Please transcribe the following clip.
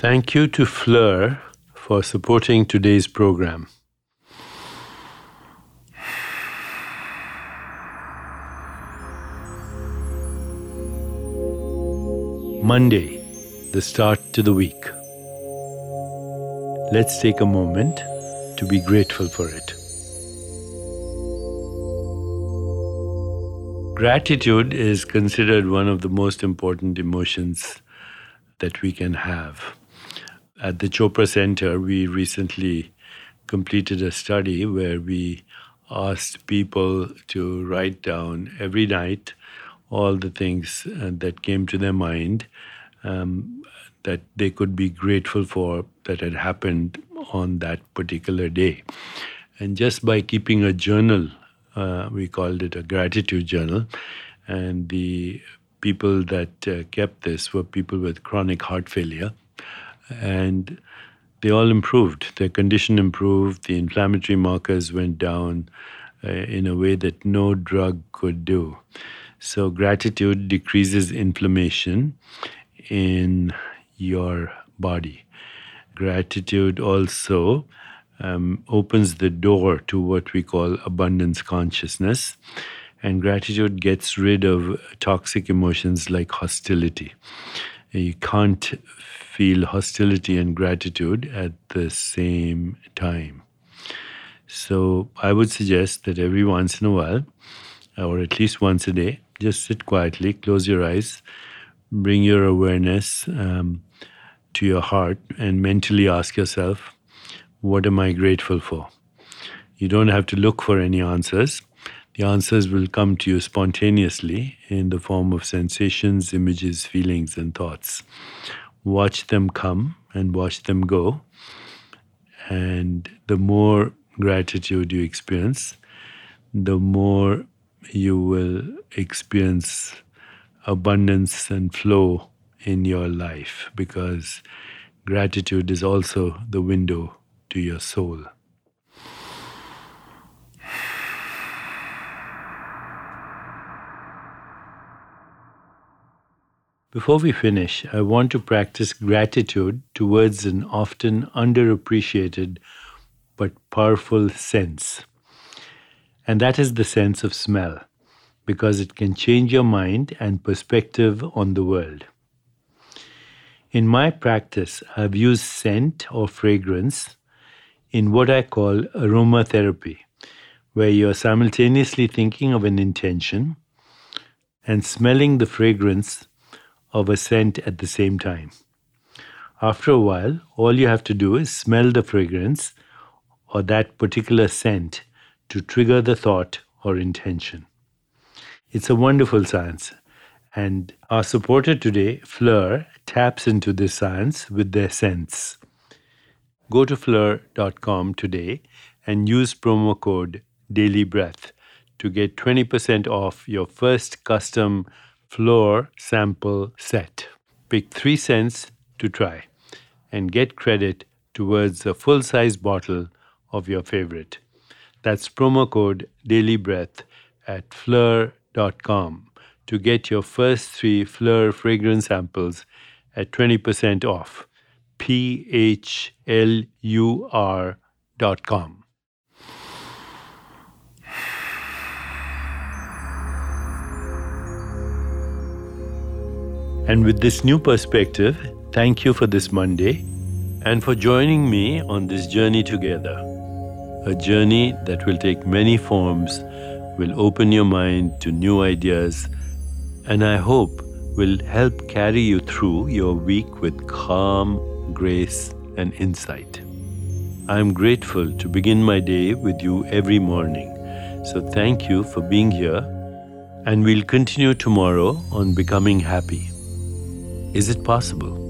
Thank you to Phlur for supporting today's program. Monday, the start to the week. Let's take a moment to be grateful for it. Gratitude is considered one of the most important emotions that we can have. At the Chopra Center, we recently completed a study where we asked people to write down every night all the things uh, that came to their mind um, that they could be grateful for that had happened on that particular day. And just by keeping a journal uh, we called it a gratitude journal. And the people that uh, kept this were people with chronic heart failure. And they all improved. Their condition improved. The inflammatory markers went down uh, in a way that no drug could do. So, gratitude decreases inflammation in your body. Gratitude also um, opens the door to what we call abundance consciousness. And gratitude gets rid of toxic emotions like hostility. You can't feel hostility and gratitude at the same time. So I would suggest that every once in a while, or at least once a day, just sit quietly, close your eyes, bring your awareness um, to your heart, and mentally ask yourself, what am I grateful for? You don't have to look for any answers. The answers will come to you spontaneously in the form of sensations, images, feelings, and thoughts. Watch them come and watch them go. And the more gratitude you experience, the more you will experience abundance and flow in your life because gratitude is also the window to your soul. Before we finish, I want to practice gratitude towards an often underappreciated but powerful sense. And that is the sense of smell, because it can change your mind and perspective on the world. In my practice, I've used scent or fragrance in what I call aromatherapy, where you're simultaneously thinking of an intention and smelling the fragrance of a scent at the same time. After a while, all you have to do is smell the fragrance or that particular scent to trigger the thought or intention. It's a wonderful science, and our supporter today, Phlur, taps into this science with their scents. Go to phlur.com today and use promo code DailyBreath to get 20% off your first custom Phlur sample set. Pick three scents to try and get credit towards a full size bottle of your favorite. That's promo code DailyBreath at phlur.com to get your first three Phlur fragrance samples at 20% off. P H L U R dot com. And with this new perspective, thank you for this Monday and for joining me on this journey together. A journey that will take many forms, will open your mind to new ideas, and I hope will help carry you through your week with calm grace, and insight. I am grateful to begin my day with you every morning. So thank you for being here, and we'll continue tomorrow on becoming happy. Is it possible?